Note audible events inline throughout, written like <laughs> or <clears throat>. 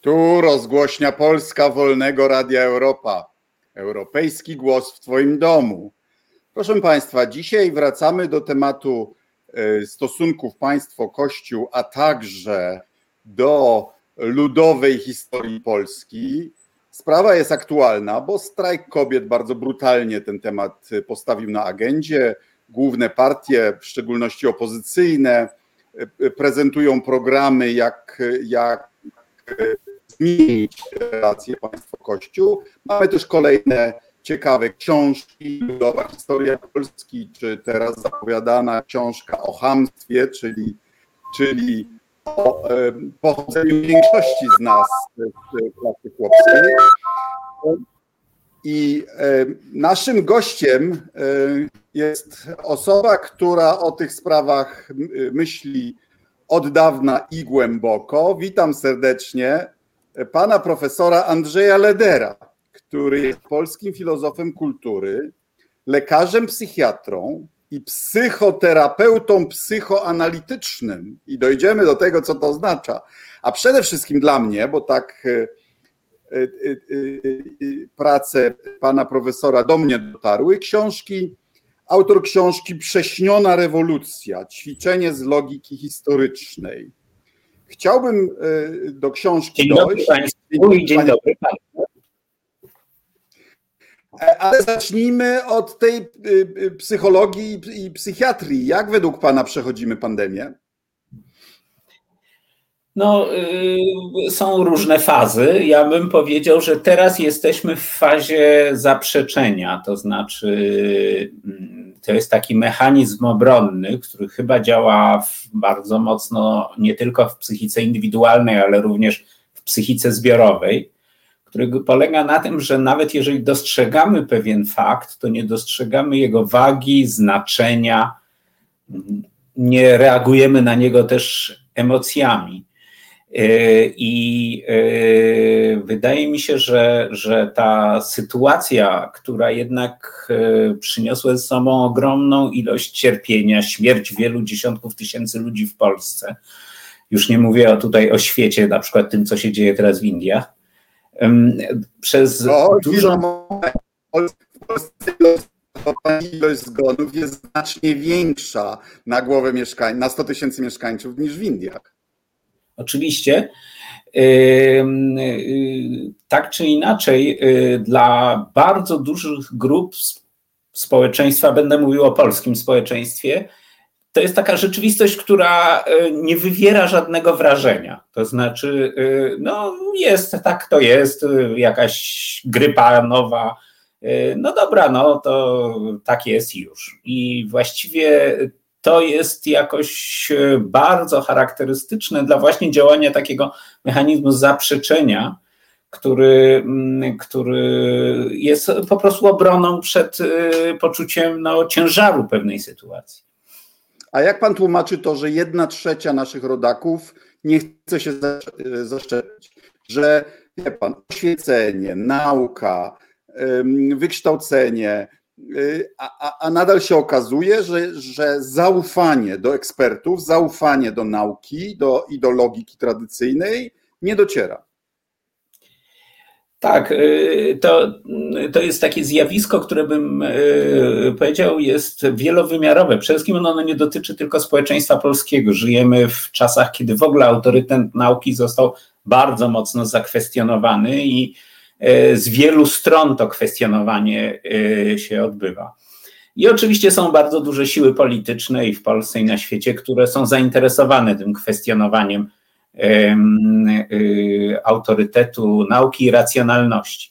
Tu rozgłośnia Polska Wolnego Radia Europa. Europejski głos w Twoim domu. Proszę Państwa, dzisiaj wracamy do tematu e, stosunków państwo-kościół, a także do ludowej historii Polski. Sprawa jest aktualna, bo strajk kobiet bardzo brutalnie ten temat postawił na agendzie. Główne partie, w szczególności opozycyjne, e, prezentują programy, jak, jak zmienić relacje państwo-kościół. Mamy też kolejne ciekawe książki, Ludowa Historia Polski, czy teraz zapowiadana książka o hamstwie, czyli, czyli o pochodzeniu większości z nas z klasy chłopskiej. I naszym gościem jest osoba, która o tych sprawach myśli od dawna i głęboko. Witam serdecznie pana profesora Andrzeja Ledera, który jest polskim filozofem kultury, lekarzem psychiatrą i psychoterapeutą psychoanalitycznym. I dojdziemy do tego, co to oznacza. A przede wszystkim dla mnie, bo tak e, e, e, prace pana profesora do mnie dotarły, książki, autor książki Prześniona rewolucja, ćwiczenie z logiki historycznej Chciałbym e, do książki dzień dojść. Dobry państwu i dzień dobry Państwu. E, ale zacznijmy od tej e, psychologii i psychiatrii. Jak według Pana przechodzimy pandemię? No, są różne fazy. Ja bym powiedział, że teraz jesteśmy w fazie zaprzeczenia, to znaczy mm, to jest taki mechanizm obronny, który chyba działa bardzo mocno nie tylko w psychice indywidualnej, ale również w psychice zbiorowej, który polega na tym, że nawet jeżeli dostrzegamy pewien fakt, to nie dostrzegamy jego wagi, znaczenia, nie reagujemy na niego też emocjami. E, I e, wydaje mi się, że, że ta sytuacja, która jednak e, przyniosła ze sobą ogromną ilość cierpienia, śmierć wielu dziesiątków tysięcy ludzi w Polsce, już nie mówię o tutaj o świecie, na przykład tym, co się dzieje teraz w Indiach, przez no, dużo... ilość zgonów jest znacznie większa na głowę mieszkań, na 100 tysięcy mieszkańców niż w Indiach. Oczywiście, y, tak czy inaczej, y, dla bardzo dużych grup społeczeństwa, będę mówił o polskim społeczeństwie, to jest taka rzeczywistość, która y, nie wywiera żadnego wrażenia. To znaczy, no jest, tak to jest, jakaś grypa nowa. No dobra, no to tak jest już. I właściwie to jest jakoś e, bardzo charakterystyczne dla właśnie działania takiego mechanizmu zaprzeczenia, który, mm, który jest po prostu obroną przed e, poczuciem no, ciężaru pewnej sytuacji. A jak pan tłumaczy to, że jedna trzecia naszych rodaków nie chce się zaszczepić? Że wie pan, oświecenie, nauka, wykształcenie, Y, a, a, nadal się okazuje, że, że zaufanie do ekspertów, zaufanie do nauki do, i do logiki tradycyjnej nie dociera. Tak, y, to, to jest takie zjawisko, które bym y, powiedział jest wielowymiarowe. Przede wszystkim ono nie dotyczy tylko społeczeństwa polskiego. Żyjemy w czasach, kiedy w ogóle autorytet nauki został bardzo mocno zakwestionowany i z wielu stron to kwestionowanie e, się odbywa. I oczywiście są bardzo duże siły polityczne i w Polsce, i na świecie, które są zainteresowane tym kwestionowaniem e, autorytetu nauki i racjonalności.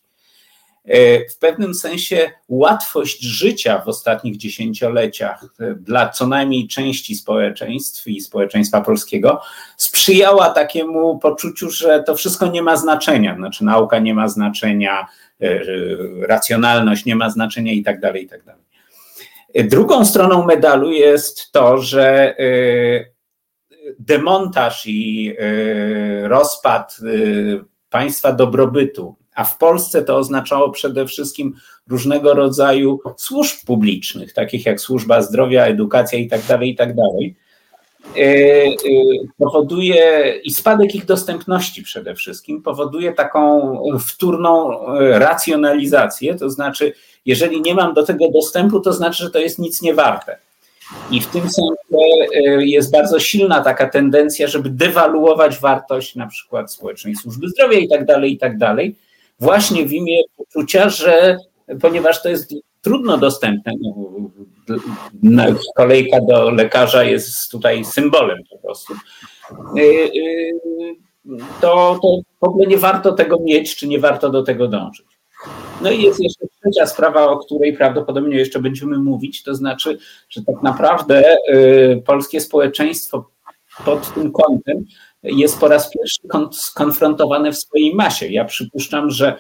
W pewnym sensie łatwość życia w ostatnich dziesięcioleciach dla co najmniej części społeczeństw i społeczeństwa polskiego sprzyjała takiemu poczuciu, że to wszystko nie ma znaczenia, znaczy nauka nie ma znaczenia, e, racjonalność nie ma znaczenia i tak dalej, i tak dalej. Drugą stroną medalu jest to, że e, demontaż i e, rozpad państwa dobrobytu a w Polsce to oznaczało przede wszystkim różnego rodzaju służb publicznych, takich jak służba zdrowia, edukacja i tak dalej, i tak dalej. powoduje i spadek ich dostępności przede wszystkim powoduje taką wtórną racjonalizację, to znaczy, jeżeli nie mam do tego dostępu, to znaczy, że to jest nic nie warte. I w tym sensie jest bardzo silna taka tendencja, żeby dewaluować wartość na przykład społecznej służby zdrowia i tak dalej, i tak dalej, właśnie w imię poczucia, że ponieważ to jest trudno dostępne, no, kolejka do lekarza jest tutaj symbolem po prostu, y, y, to, to w ogóle nie warto tego mieć, czy nie warto do tego dążyć. No i jest jeszcze trzecia sprawa, o której prawdopodobnie jeszcze będziemy mówić, to znaczy, że tak naprawdę y, polskie społeczeństwo pod tym kątem jest po raz pierwszy skonfrontowane w swojej masie. Ja przypuszczam, że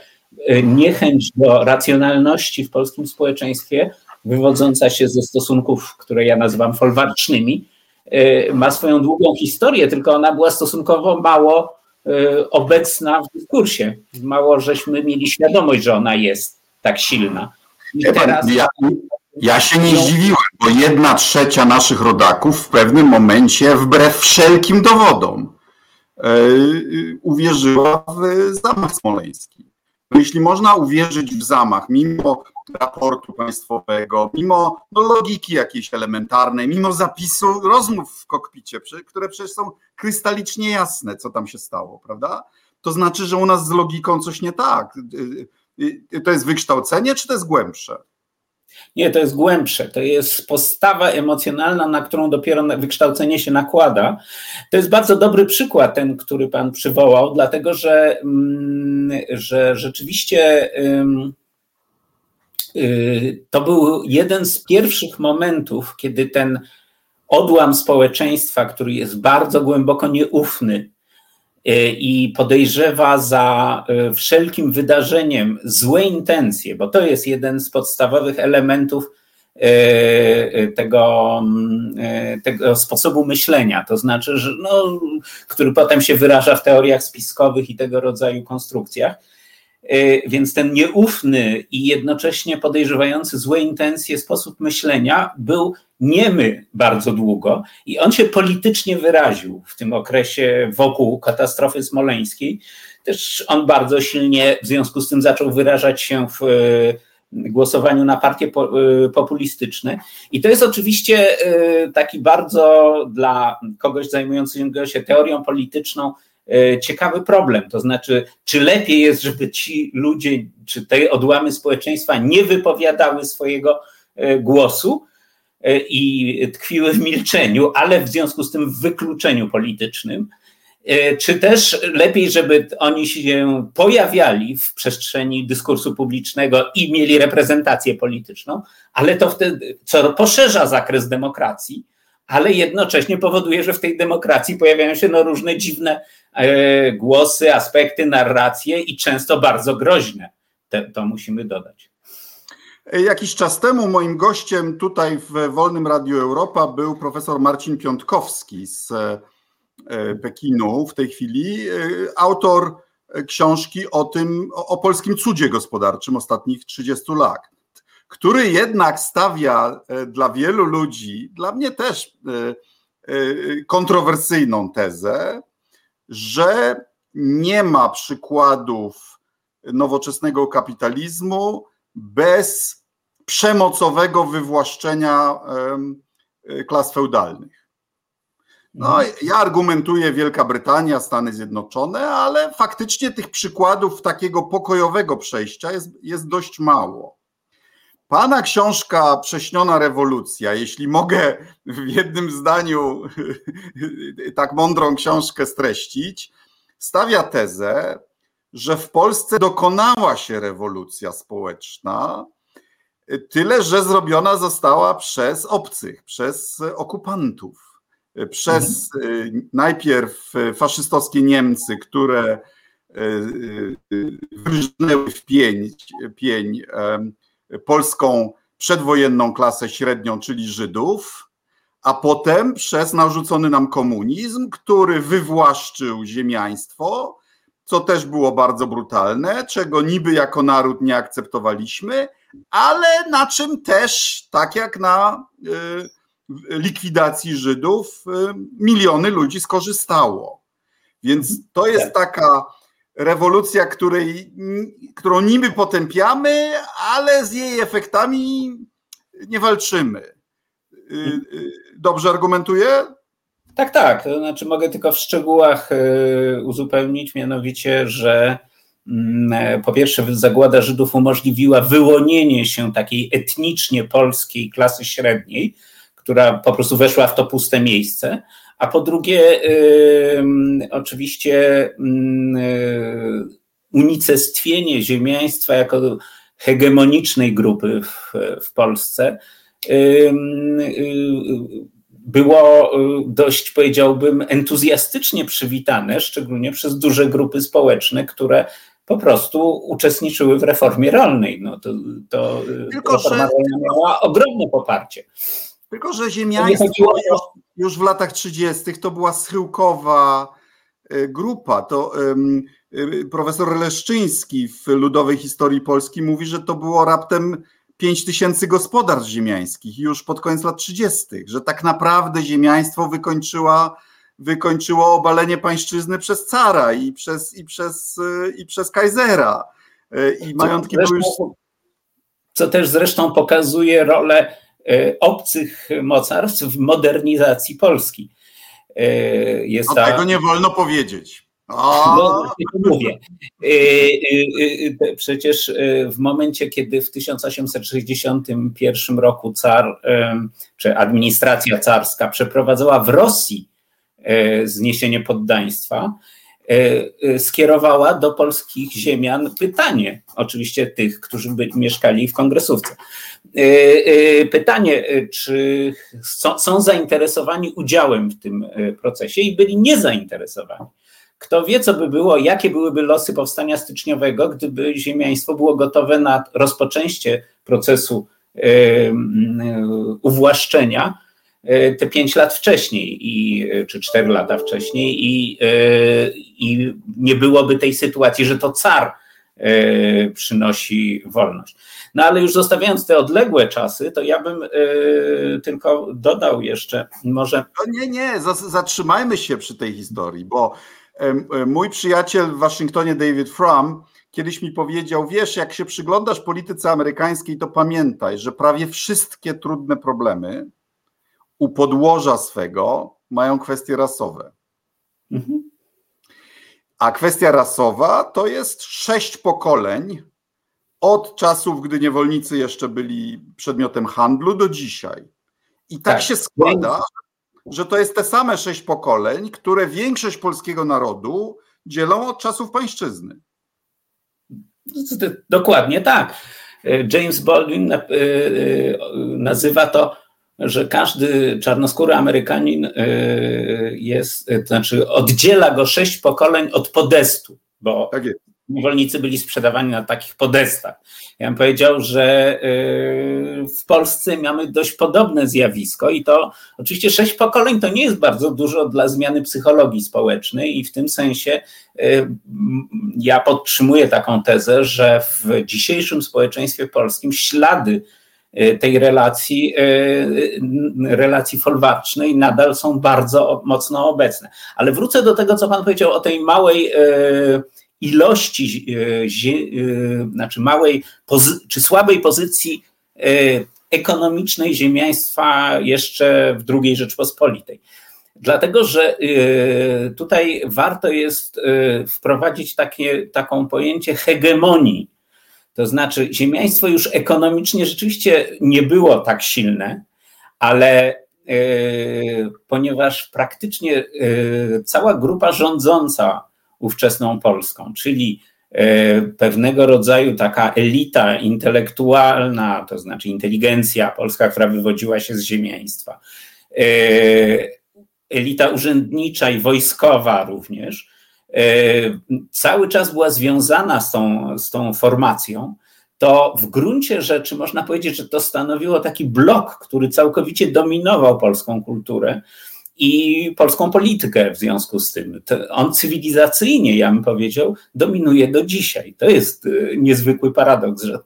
y, niechęć do racjonalności w polskim społeczeństwie, wywodząca się ze stosunków, które ja nazywam folwarcznymi, y, ma swoją długą historię, tylko ona była stosunkowo mało y, obecna w dyskursie. Mało żeśmy mieli świadomość, że ona jest tak silna. I teraz... Ja, ja się nie zdziwiłem, bo jedna trzecia naszych rodaków w pewnym momencie, wbrew wszelkim dowodom, E, uwierzyła w zamach smoleński. No jeśli można uwierzyć w zamach, mimo raportu państwowego, mimo no, logiki jakiejś elementarnej, mimo zapisu rozmów w kokpicie, które przecież są krystalicznie jasne, co tam się stało, prawda? To znaczy, że u nas z logiką coś nie tak. Y, y, to jest wykształcenie, czy to jest głębsze? Nie, to jest głębsze. To jest postawa emocjonalna, na którą dopiero wykształcenie się nakłada. To jest bardzo dobry przykład, ten, który Pan przywołał, dlatego że, mm, że rzeczywiście y, to był jeden z pierwszych momentów, kiedy ten odłam społeczeństwa, który jest bardzo głęboko nieufny, i podejrzewa za e, wszelkim wydarzeniem złe intencje, bo to jest jeden z podstawowych elementów e, tego, mm, tego sposobu myślenia, to znaczy, że no, który potem się wyraża w teoriach spiskowych i tego rodzaju konstrukcjach. Więc ten nieufny i jednocześnie podejrzewający złe intencje sposób myślenia był niemy bardzo długo i on się politycznie wyraził w tym okresie wokół katastrofy smoleńskiej. Też on bardzo silnie w związku z tym zaczął wyrażać się w e, głosowaniu na partie e, populistyczne. I to jest oczywiście e, taki bardzo dla kogoś zajmującego się teorią polityczną ciekawy problem. To znaczy, czy lepiej jest, żeby ci ludzie, czy te odłamy społeczeństwa nie wypowiadały swojego głosu, E, i tkwiły w milczeniu, ale w związku z tym w wykluczeniu politycznym, e, czy też lepiej, żeby oni się pojawiali w przestrzeni dyskursu publicznego i mieli reprezentację polityczną, ale to wtedy, co poszerza zakres demokracji, ale jednocześnie powoduje, że w tej demokracji pojawiają się no różne dziwne e, głosy, aspekty, narracje i często bardzo groźne. To musimy dodać. Jakiś czas temu moim gościem tutaj w Wolnym Radiu Europa był profesor Marcin Piątkowski z e, Pekinu w tej chwili, e, autor książki o tym, o, polskim cudzie gospodarczym ostatnich 30 lat, który jednak stawia e, dla wielu ludzi, dla mnie też kontrowersyjną tezę, że nie ma przykładów nowoczesnego kapitalizmu bez przemocowego wywłaszczenia e, klas feudalnych. No, mhm. ja argumentuję Wielka Brytania, Stany Zjednoczone, ale faktycznie tych przykładów takiego pokojowego przejścia jest, jest dość mało. Pana książka Prześniona rewolucja, jeśli mogę w jednym zdaniu <laughs> tak mądrą książkę streścić, stawia tezę, że w Polsce dokonała się rewolucja społeczna, Tyle, że zrobiona została przez obcych, przez okupantów, przez mhm. najpierw faszystowskie Niemcy, które e, wyrżnęły w pień, pień polską przedwojenną klasę średnią, czyli Żydów, a potem przez narzucony nam komunizm, który wywłaszczył ziemiaństwo, co też było bardzo brutalne, czego niby jako naród nie akceptowaliśmy, ale na czym też, tak jak na likwidacji Żydów miliony ludzi skorzystało. Więc to jest taka rewolucja, której, którą niby potępiamy, ale z jej efektami nie walczymy. Y, y, dobrze argumentuję? Tak, tak. To znaczy mogę tylko w szczegółach y, uzupełnić, mianowicie, że mm, e, po pierwsze zagłada Żydów umożliwiła wyłonienie się takiej etnicznie polskiej klasy średniej, która po prostu weszła w to puste miejsce, a po drugie, oczywiście y, unicestwienie ziemiaństwa jako hegemonicznej grupy w, w Polsce y, było y, dość, powiedziałbym, entuzjastycznie przywitane, szczególnie przez duże grupy społeczne, które po prostu uczestniczyły w reformie rolnej. No to, to Tylko, reforma że... rolna miała ogromne poparcie. Tylko, że ziemiaństwo już w latach 30. to była schyłkowa e, grupa. To um, profesor Leszczyński w Ludowej Historii Polski mówi, że to było raptem 5 tysięcy gospodarstw ziemiańskich już pod koniec lat 30., że tak naprawdę ziemiaństwo wykończyła, wykończyło obalenie pańszczyzny przez cara i przez, i przez, e, i przez Kaisera. I majątki były już. Co też zresztą pokazuje rolę E, obcych mocarstw w modernizacji Polski. E, jest no, ta... Tego nie wolno powiedzieć. No, mówię. E, przecież w momencie, kiedy w 1861 roku car, czy administracja carska przeprowadzała w Rosji zniesienie poddaństwa, skierowała do polskich ziemian pytanie, oczywiście tych, którzy by, mieszkali w kongresówce. E, e, pytanie, e, czy są zainteresowani udziałem w tym procesie i byli niezainteresowani. Kto wie, co by było, jakie byłyby losy powstania styczniowego, gdyby ziemiaństwo było gotowe na rozpoczęcie procesu uwłaszczenia te pięć lat wcześniej, i, czy cztery lata wcześniej, i, i nie byłoby tej sytuacji, że to car przynosi wolność. No ale już zostawiając te odległe czasy, to ja bym tylko dodał jeszcze może. No nie, nie, zatrzymajmy się przy tej historii, bo mój przyjaciel w Waszyngtonie, David Frum, kiedyś mi powiedział: Wiesz, jak się przyglądasz polityce amerykańskiej, to pamiętaj, że prawie wszystkie trudne problemy u podłoża swego mają kwestie rasowe. Mhm. A kwestia rasowa to jest sześć pokoleń od czasów, gdy niewolnicy jeszcze byli przedmiotem handlu, do dzisiaj. I tak, tak. się składa, że to jest te same sześć pokoleń, które większość polskiego narodu dzielą od czasów pańszczyzny. Dokładnie tak. James Baldwin e, e, nazywa to, że każdy czarnoskóry Amerykanin e, jest, to znaczy oddziela go sześć pokoleń od podestu, bo tak niewolnicy byli sprzedawani na takich podestach. Ja bym powiedział, że y, w Polsce mamy dość podobne zjawisko i to oczywiście sześć pokoleń to nie jest bardzo dużo dla zmiany psychologii społecznej i w tym sensie ja podtrzymuję taką tezę, że w dzisiejszym społeczeństwie polskim ślady tej relacji, relacji folwarcznej nadal są bardzo mocno obecne. Ale wrócę do tego, co Pan powiedział o tej małej ilości, znaczy małej czy słabej pozycji ekonomicznej ziemiaństwa jeszcze w II Rzeczpospolitej. Dlatego, że tutaj warto jest wprowadzić takie, taką pojęcie hegemonii. To znaczy, ziemiaństwo już ekonomicznie rzeczywiście nie było tak silne, ale ponieważ praktycznie cała grupa rządząca ówczesną Polską, czyli e, pewnego rodzaju taka elita intelektualna, to znaczy inteligencja polska, która wywodziła się z ziemiaństwa, e, elita urzędnicza i wojskowa również, e, cały czas była związana z tą, z tą formacją, to w gruncie rzeczy można powiedzieć, że to stanowiło taki blok, który całkowicie dominował polską kulturę i polską politykę w związku z tym. On cywilizacyjnie, ja bym powiedział, dominuje do dzisiaj. To jest y, niezwykły paradoks. Że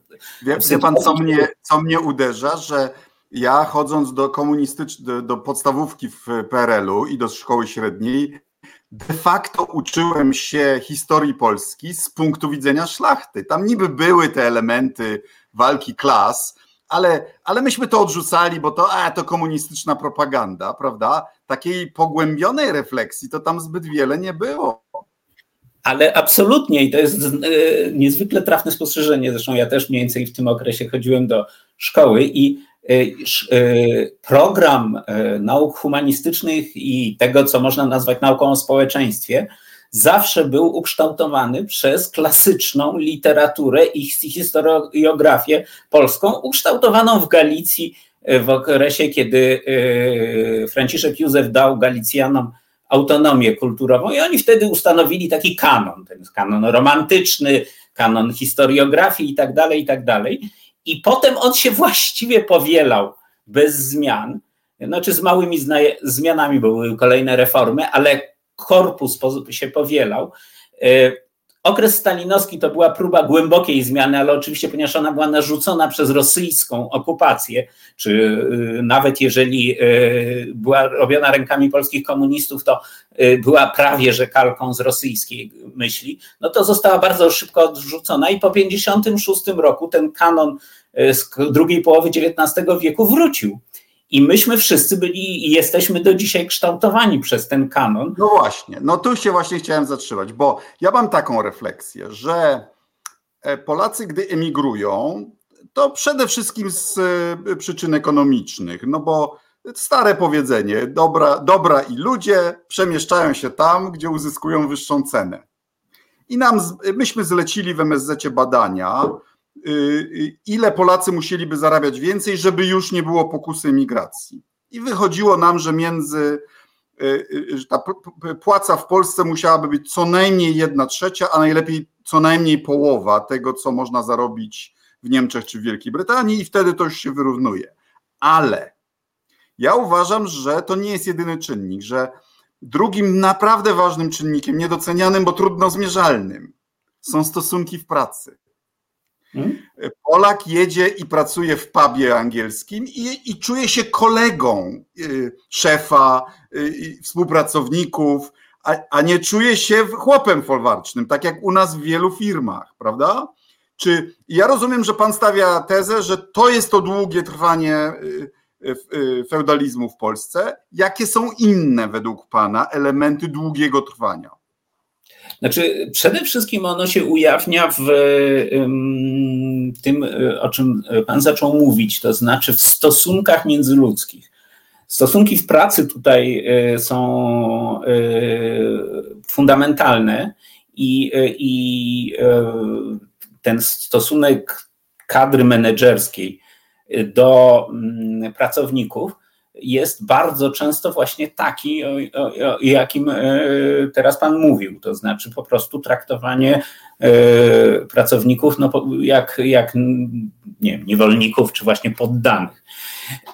wie, wie pan, co mnie, co mnie uderza, że ja chodząc do komunistycznej, do podstawówki w PRL-u i do szkoły średniej, de facto uczyłem się historii Polski z punktu widzenia szlachty. Tam niby były te elementy walki klas, ale, ale myśmy to odrzucali, bo to, a, to komunistyczna propaganda, prawda? Takiej pogłębionej refleksji to tam zbyt wiele nie było. Ale absolutnie i to jest e, niezwykle trafne spostrzeżenie. Zresztą ja też mniej więcej w tym okresie chodziłem do szkoły i program nauk humanistycznych i tego, co można nazwać nauką o społeczeństwie, zawsze był ukształtowany przez klasyczną literaturę i historiografię polską, ukształtowaną w Galicji w okresie, kiedy Franciszek Józef dał Galicjanom autonomię kulturową i oni wtedy ustanowili taki kanon, ten kanon romantyczny, kanon historiografii i tak dalej, i tak dalej. I potem on się właściwie powielał bez zmian, znaczy z małymi zmianami były kolejne reformy, ale korpus się powielał. Okres stalinowski to była próba głębokiej zmiany, ale oczywiście, ponieważ ona była narzucona przez rosyjską okupację, czy y, nawet jeżeli y, była robiona rękami polskich komunistów, to y, była prawie że kalką z rosyjskiej myśli, no to została bardzo szybko odrzucona i po 1956 roku ten kanon z drugiej połowy XIX wieku wrócił. I myśmy wszyscy byli i jesteśmy do dzisiaj kształtowani przez ten kanon. No właśnie, no tu się właśnie chciałem zatrzymać, bo ja mam taką refleksję, że e, Polacy, gdy emigrują, to przede wszystkim z e, przyczyn ekonomicznych, no bo stare powiedzenie, dobra, dobra i ludzie przemieszczają się tam, gdzie uzyskują wyższą cenę. I nam, myśmy zlecili w MSZ badania, ile Polacy musieliby zarabiać więcej, żeby już nie było pokusy migracji. I wychodziło nam, że między y, że ta płaca w Polsce musiałaby być co najmniej jedna trzecia, a najlepiej co najmniej połowa tego, co można zarobić w Niemczech czy w Wielkiej Brytanii, i wtedy to już się wyrównuje. Ale ja uważam, że to nie jest jedyny czynnik, że drugim naprawdę ważnym czynnikiem, niedocenianym, bo trudno zmierzalnym, są stosunki w pracy. Hmm? Polak jedzie i pracuje w pubie angielskim i, i czuje się kolegą y, szefa, y, współpracowników, a, a, nie czuje się chłopem folwarcznym, tak jak u nas w wielu firmach, prawda? Czy ja rozumiem, że pan stawia tezę, że to jest to długie trwanie y, feudalizmu w Polsce. Jakie są inne według pana elementy długiego trwania? Znaczy, przede wszystkim ono się ujawnia w tym, o czym Pan zaczął mówić, to znaczy w stosunkach międzyludzkich. Stosunki w pracy tutaj e, są e, fundamentalne i, e, i ten stosunek kadry menedżerskiej do mm, pracowników jest bardzo często właśnie taki, o, o, o jakim e, teraz Pan mówił, to znaczy po prostu traktowanie e, pracowników no, jak, jak nie wiem, niewolników czy właśnie poddanych.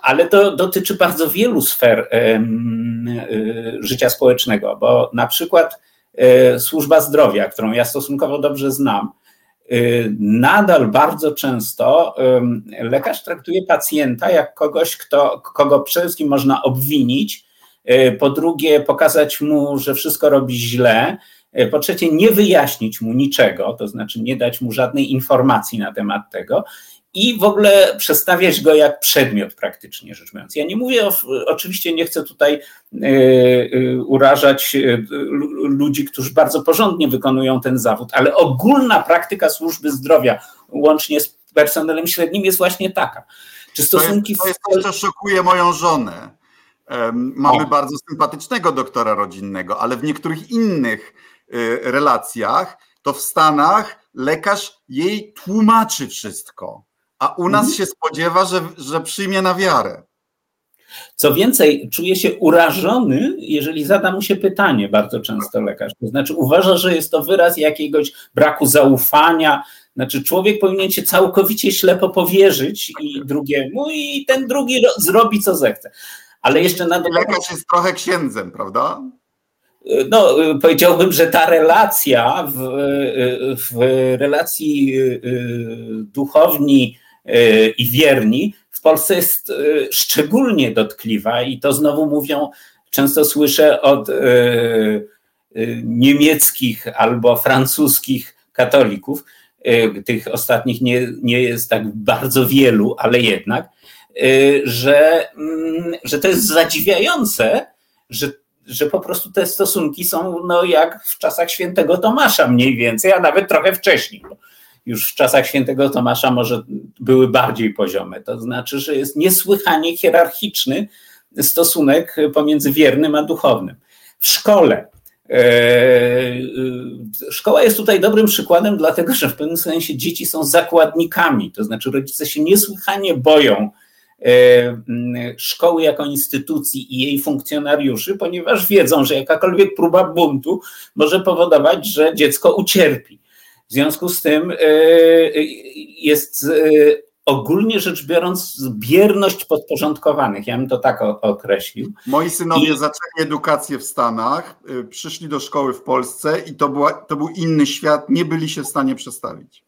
Ale to dotyczy bardzo wielu sfer e, życia społecznego, bo na przykład służba zdrowia, którą ja stosunkowo dobrze znam, nadal bardzo często lekarz traktuje pacjenta jak kogoś, kto, kogo przede wszystkim można obwinić, y, po drugie pokazać mu, że wszystko robi źle, y, po trzecie nie wyjaśnić mu niczego, to znaczy nie dać mu żadnej informacji na temat tego i w ogóle przestawiać go jak przedmiot praktycznie rzecz biorąc. Ja nie mówię, o, oczywiście nie chcę tutaj y, y, urażać y, ludzi, którzy bardzo porządnie wykonują ten zawód, ale ogólna praktyka służby zdrowia łącznie z personelem średnim jest właśnie taka. Czy stosunki... To jest, to jest to, co szokuje moją żonę. Mamy o. bardzo sympatycznego doktora rodzinnego, ale w niektórych innych relacjach to w Stanach lekarz jej tłumaczy wszystko a u nas mhm. się spodziewa, że, że przyjmie na wiarę. Co więcej, czuje się urażony, jeżeli zada mu się pytanie, bardzo często lekarz. To znaczy, uważa, że jest to wyraz jakiegoś braku zaufania. Znaczy, człowiek powinien się całkowicie ślepo powierzyć i drugiemu, i ten drugi zrobi, co zechce. Ale jeszcze na dodatek. Lekarz jest trochę księdzem, prawda? No, powiedziałbym, że ta relacja w, w relacji y, duchowni i wierni, w Polsce jest szczególnie dotkliwa i to znowu mówią, często słyszę od niemieckich albo francuskich katolików, tych ostatnich nie, nie jest tak bardzo wielu, ale jednak, że, mm, że to jest zadziwiające, że że po prostu te stosunki są no, jak w czasach świętego Tomasza mniej więcej, a nawet trochę wcześniej. Już w czasach świętego Tomasza może były bardziej poziome. To znaczy, że jest niesłychanie hierarchiczny stosunek pomiędzy wiernym a duchownym. W szkole. E, e, szkoła jest tutaj dobrym przykładem, dlatego że w pewnym sensie dzieci są zakładnikami, to znaczy rodzice się niesłychanie boją E, szkoły jako instytucji i jej funkcjonariuszy, ponieważ wiedzą, że jakakolwiek próba buntu może powodować, że dziecko ucierpi. W związku z tym e, jest e, ogólnie rzecz biorąc bierność podporządkowanych. Ja bym to tak określił. Moi synowie I... zaczęli edukację w Stanach, przyszli do szkoły w Polsce i to, była, to był inny świat, nie byli się w stanie przestawić.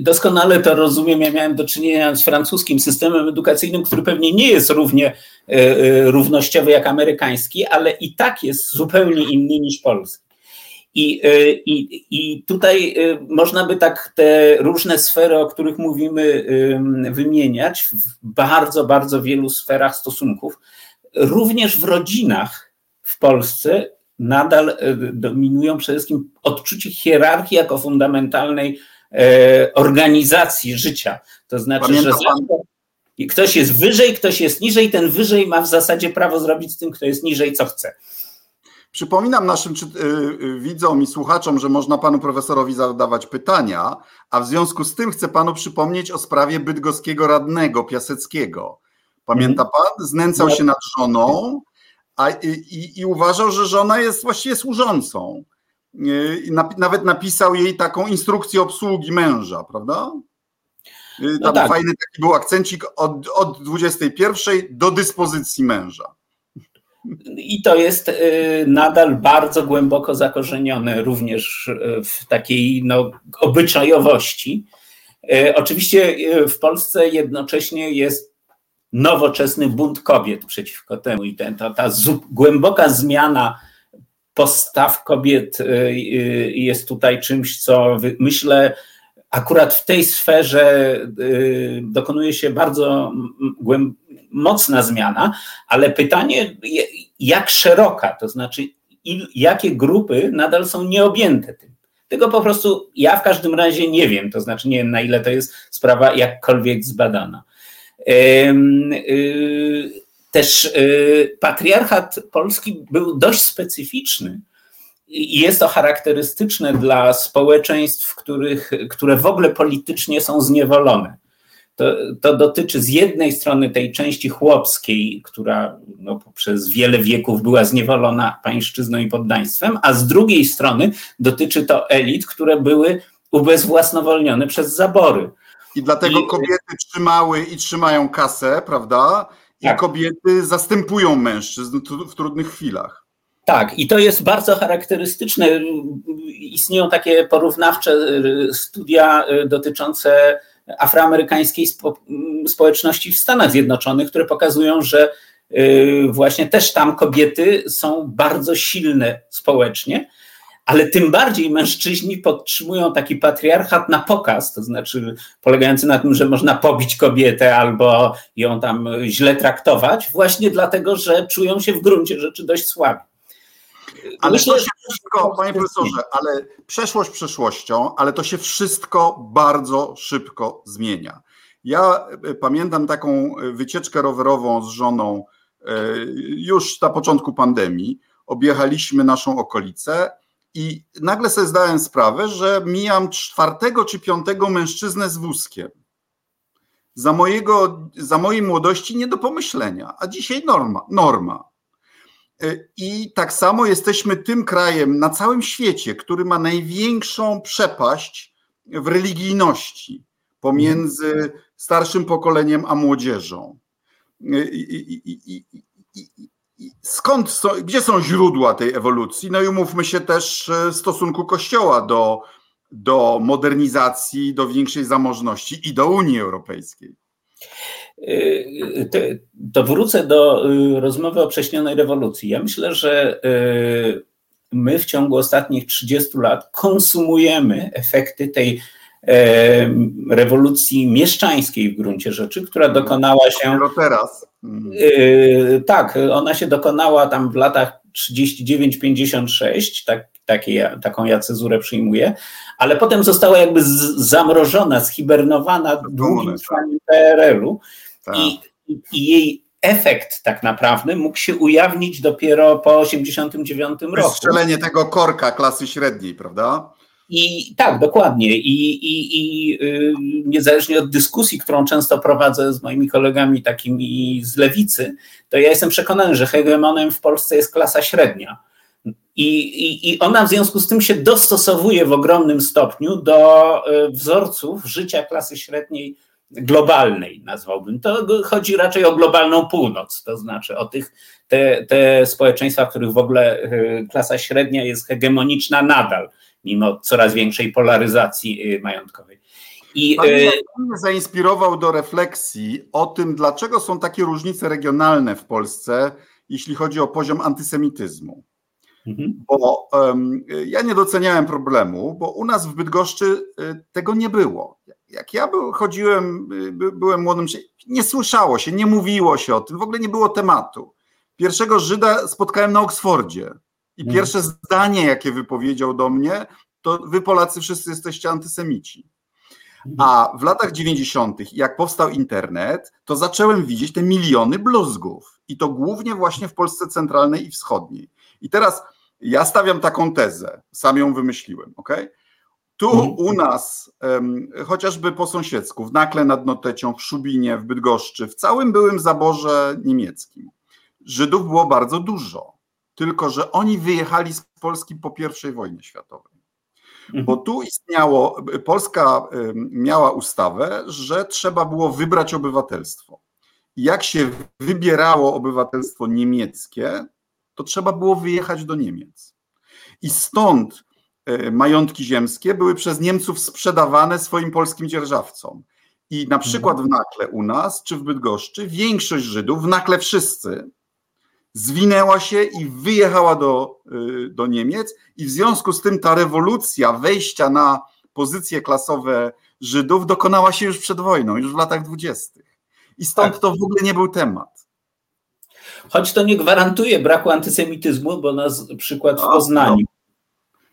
Doskonale to rozumiem. Ja miałem do czynienia z francuskim systemem edukacyjnym, który pewnie nie jest równie równościowy jak amerykański, ale i tak jest zupełnie inny niż polski. I, e, i, I tutaj można by tak te różne sfery, o których mówimy, wymieniać w bardzo, bardzo wielu sferach stosunków. Również w rodzinach w Polsce nadal dominują przede wszystkim odczucie hierarchii jako fundamentalnej E, organizacji życia. To znaczy, Pamiętam że ktoś jest wyżej, ktoś jest niżej, ten wyżej ma w zasadzie prawo zrobić z tym, kto jest niżej, co chce. Przypominam naszym czy, y, widzom i słuchaczom, że można panu profesorowi zadawać pytania, a w związku z tym chcę panu przypomnieć o sprawie bydgoskiego radnego Piaseckiego. Pamięta mhm. pan? Znęcał się nad żoną a, i, i, i uważał, że żona jest właściwie służącą nawet napisał jej taką instrukcję obsługi męża, prawda? Y, no tam no tak. fajny taki był akcencik od, od 21 do dyspozycji męża. I to jest y, nadal bardzo głęboko zakorzenione również y, w takiej no, obyczajowości. Oczywiście w Polsce jednocześnie jest nowoczesny bunt kobiet przeciwko temu i ten, ta, ta głęboka zmiana postaw kobiet y, y, jest tutaj czymś, co myślę, akurat w tej sferze y, dokonuje się bardzo mocna zmiana, ale pytanie, jak szeroka, to znaczy, jakie grupy nadal są nieobjęte tym. Tego po prostu ja w każdym razie nie wiem, to znaczy nie wiem, na ile to jest sprawa jakkolwiek zbadana. Też y, patriarchat polski był dość specyficzny i jest to charakterystyczne dla społeczeństw, których, które w ogóle politycznie są zniewolone. To, to dotyczy z jednej strony tej części chłopskiej, która no, przez wiele wieków była zniewolona pańszczyzną i poddaństwem, a z drugiej strony dotyczy to elit, które były ubezwłasnowolnione przez zabory. I dlatego I, kobiety trzymały i trzymają kasę, prawda? I tak. kobiety zastępują mężczyzn w trudnych chwilach. Tak, i to jest bardzo charakterystyczne. Istnieją takie porównawcze y, studia y, dotyczące afroamerykańskiej spo, społeczności w Stanach Zjednoczonych, które pokazują, że y, właśnie też tam kobiety są bardzo silne społecznie, ale tym bardziej mężczyźni podtrzymują taki patriarchat na pokaz, to znaczy polegający na tym, że można pobić kobietę albo ją tam źle traktować, właśnie dlatego, że czują się w gruncie rzeczy dość słabi. Ale Myślę, to się wszystko, panie profesorze, ale przeszłość przeszłością, ale to się wszystko bardzo szybko zmienia. Ja e, pamiętam taką wycieczkę rowerową z żoną e, już na początku pandemii. Objechaliśmy naszą okolicę i nagle sobie zdałem sprawę, że mijam czwartego czy piątego mężczyznę z wózkiem. Za, mojego, za mojej młodości nie do pomyślenia, a dzisiaj norma. norma. I tak samo jesteśmy tym krajem na całym świecie, który ma największą przepaść w religijności pomiędzy starszym pokoleniem a młodzieżą. I, skąd, są, gdzie są źródła tej ewolucji? No i umówmy się też e, stosunku Kościoła do do modernizacji, do większej zamożności i do Unii Europejskiej. To wrócę do rozmowy o prześnionej rewolucji. Ja myślę, że my w ciągu ostatnich 30 lat konsumujemy efekty tej rewolucji mieszczańskiej w gruncie rzeczy, która mhm. dokonała się. Teraz. E, tak, ona się dokonała tam w latach 39-56, tak, takie, taką ja cezurę przyjmuję, ale potem została jakby z, zamrożona, zhibernowana długim trwaniem PRL-u tak. I, i jej efekt tak naprawdę mógł się ujawnić dopiero po 89 roku. Strzelenie tego korka klasy średniej, prawda? I tak, dokładnie. I, i, i yy, niezależnie od dyskusji, którą często prowadzę z moimi kolegami takimi z lewicy, to ja jestem przekonany, że hegemonem w Polsce jest klasa średnia. I, i, I ona w związku z tym się dostosowuje w ogromnym stopniu do y, wzorców życia klasy średniej globalnej, nazwałbym. To chodzi raczej o globalną północ, to znaczy o tych te, te społeczeństwa, w których w ogóle y, klasa średnia jest hegemoniczna nadal, mimo coraz większej polaryzacji y, majątkowej. I Pan y, mnie zainspirował do refleksji o tym, dlaczego są takie różnice regionalne w Polsce, jeśli chodzi o poziom antysemityzmu. Mhm. Bo um, ja nie doceniałem problemu, bo u nas w Bydgoszczy tego nie było jak ja był, chodziłem, by, byłem młodym, nie słyszało się, nie mówiło się o tym, w ogóle nie było tematu. Pierwszego Żyda spotkałem na Oksfordzie i mm. pierwsze zdanie, jakie wypowiedział do mnie, to wy Polacy wszyscy jesteście antysemici. Mhm. A w latach 90., jak powstał internet, to zacząłem widzieć te miliony bluzgów. I to głównie właśnie w Polsce centralnej i wschodniej. I teraz ja stawiam taką tezę, sam ją wymyśliłem, ok? Tu mhm. u nas, chociażby po sąsiedzku, w Nakle nad Notecią, w Szubinie, w Bydgoszczy, w całym byłym zaborze niemieckim, Żydów było bardzo dużo. Tylko, że oni wyjechali z Polski po I wojnie światowej. Mhm. Bo tu istniało, Polska miała ustawę, że trzeba było wybrać obywatelstwo. Jak się wybierało obywatelstwo niemieckie, to trzeba było wyjechać do Niemiec. I stąd E, majątki ziemskie były przez Niemców sprzedawane swoim polskim dzierżawcom. I na przykład w Nakle u nas, czy w Bydgoszczy, większość Żydów, w Nakle wszyscy, zwinęła się i wyjechała do, e, do Niemiec i w związku z tym ta rewolucja wejścia na pozycje klasowe Żydów dokonała się już przed wojną, już w latach dwudziestych. I stąd tak. to w ogóle nie był temat. Choć to nie gwarantuje braku antysemityzmu, bo na przykład w Poznaniu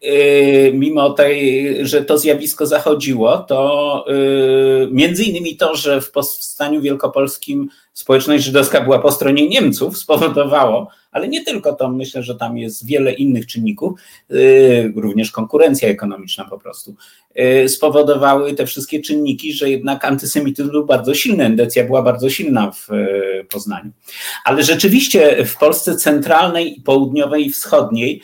Y, mimo tej, że to zjawisko zachodziło, to y, między innymi to, że w powstaniu wielkopolskim społeczność żydowska była po stronie Niemców, spowodowało, ale nie tylko to, myślę, że tam jest wiele innych czynników, y, również konkurencja ekonomiczna po prostu, spowodowały te wszystkie czynniki, że jednak antysemityzm był bardzo silny, endecja była bardzo silna w Poznaniu. Ale rzeczywiście w Polsce centralnej, południowej i wschodniej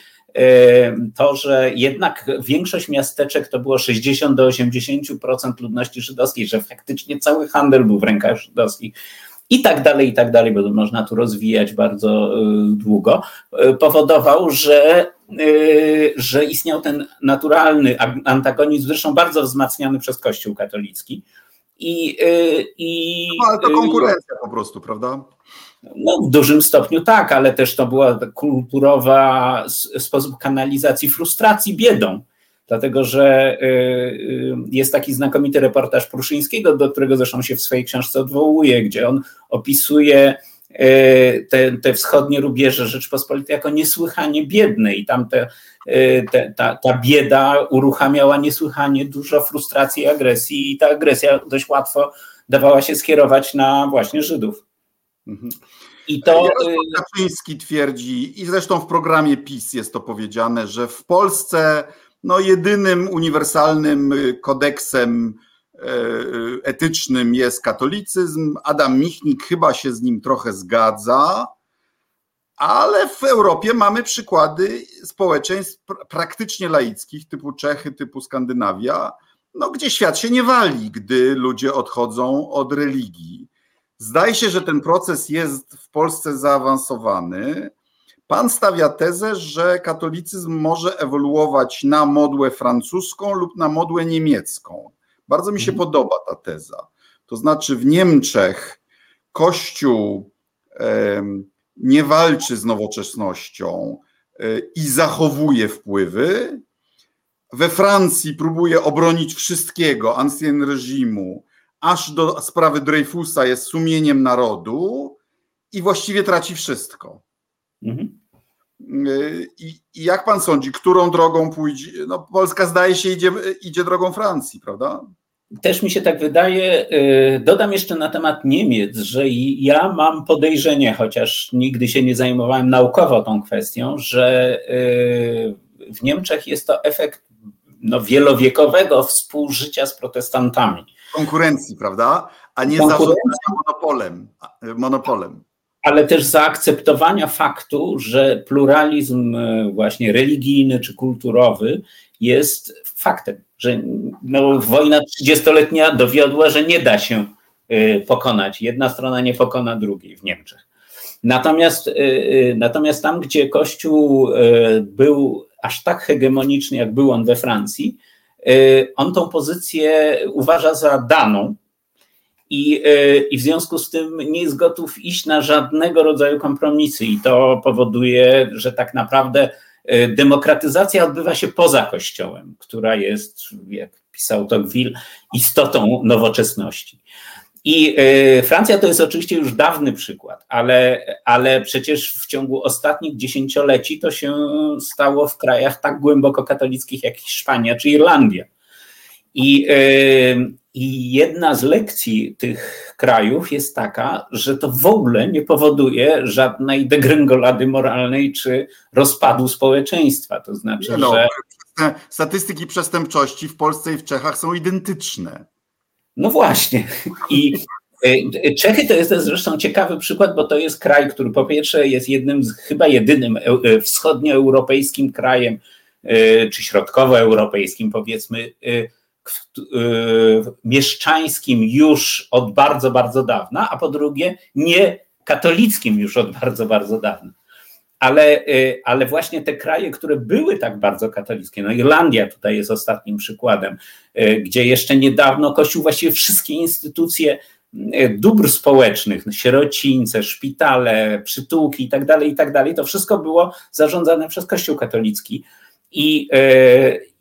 to, że jednak większość miasteczek to było 60 do 80% ludności żydowskiej, że faktycznie cały handel był w rękach żydowskich i tak dalej, i tak dalej, bo można tu rozwijać bardzo y, długo, y, powodował, że, y, że istniał ten naturalny antagonizm, zresztą bardzo wzmacniany przez Kościół katolicki. I, i, no, ale to konkurencja po prostu, prawda? No, w dużym stopniu tak, ale też to była kulturowa sposób kanalizacji frustracji biedą. Dlatego, że y, y, jest taki znakomity reportaż Pruszyńskiego, do którego zresztą się w swojej książce odwołuje, gdzie on opisuje y, te, te wschodnie rubieże Rzeczpospolitej jako niesłychanie biedne i tam te, te, ta, ta bieda uruchamiała niesłychanie dużo frustracji i agresji i ta agresja dość łatwo dawała się skierować na właśnie Żydów. Mhm. I to. Kaczyński twierdzi, i zresztą w programie PiS jest to powiedziane, że w Polsce no, jedynym uniwersalnym y, kodeksem y, etycznym jest katolicyzm. Adam Michnik chyba się z nim trochę zgadza, ale w Europie mamy przykłady społeczeństw praktycznie laickich, typu Czechy, typu Skandynawia, no, gdzie świat się nie wali, gdy ludzie odchodzą od religii. Zdaje się, że ten proces jest w Polsce zaawansowany. Pan stawia tezę, że katolicyzm może ewoluować na modłę francuską lub na modłę niemiecką. Bardzo mi się mhm. podoba ta teza. To znaczy, w Niemczech Kościół nie walczy z nowoczesnością e, i zachowuje wpływy. We Francji próbuje obronić wszystkiego, ancien reżimu, aż do sprawy Dreyfusa jest sumieniem narodu i właściwie traci wszystko. Mhm. I, I, jak pan sądzi, którą drogą pójdzie? No, Polska zdaje się idzie, idzie drogą Francji, prawda? Też mi się tak wydaje. Y, dodam jeszcze na temat Niemiec, że ja mam podejrzenie, chociaż nigdy się nie zajmowałem naukowo tą kwestią, że y, w Niemczech jest to efekt no, wielowiekowego współżycia z protestantami. Konkurencji, prawda? A nie zarządzania monopolem. monopolem. Ale też zaakceptowania faktu, że pluralizm y, właśnie religijny czy kulturowy jest faktem że no, wojna 30-letnia dowiodła, że nie da się y, pokonać. Jedna strona nie pokona drugiej w Niemczech. Natomiast, y, natomiast tam, gdzie Kościół był aż tak hegemoniczny, jak był on we Francji, on tą pozycję uważa za daną i, i w związku z tym nie jest gotów iść na żadnego rodzaju kompromisy. I to powoduje, że tak naprawdę E, demokratyzacja odbywa się poza Kościołem, która jest, jak pisał Tocqueville, istotą nowoczesności. I e, Francja to jest oczywiście już dawny przykład, ale, ale przecież w ciągu ostatnich dziesięcioleci to się stało w krajach tak głęboko katolickich jak Hiszpania czy Irlandia. I, e, I jedna z lekcji tych krajów jest taka, że to w ogóle nie powoduje żadnej degrengolady moralnej czy rozpadu społeczeństwa. To znaczy, no, że. Statystyki przestępczości w Polsce i w Czechach są identyczne. No właśnie. I e, Czechy to jest zresztą ciekawy przykład, bo to jest kraj, który po pierwsze jest jednym z chyba jedynym e, wschodnioeuropejskim krajem, czy środkowoeuropejskim, powiedzmy mieszczańskim już od bardzo, bardzo dawna, a po drugie nie katolickim już od bardzo, bardzo dawna. Ale, y, ale właśnie te kraje, które były tak bardzo katolickie, no Irlandia tutaj jest ostatnim przykładem, y, gdzie jeszcze niedawno Kościół właściwie wszystkie instytucje y, dóbr społecznych, sierocińce, szpitale, przytułki i tak dalej, i tak to wszystko było zarządzane przez Kościół katolicki. I,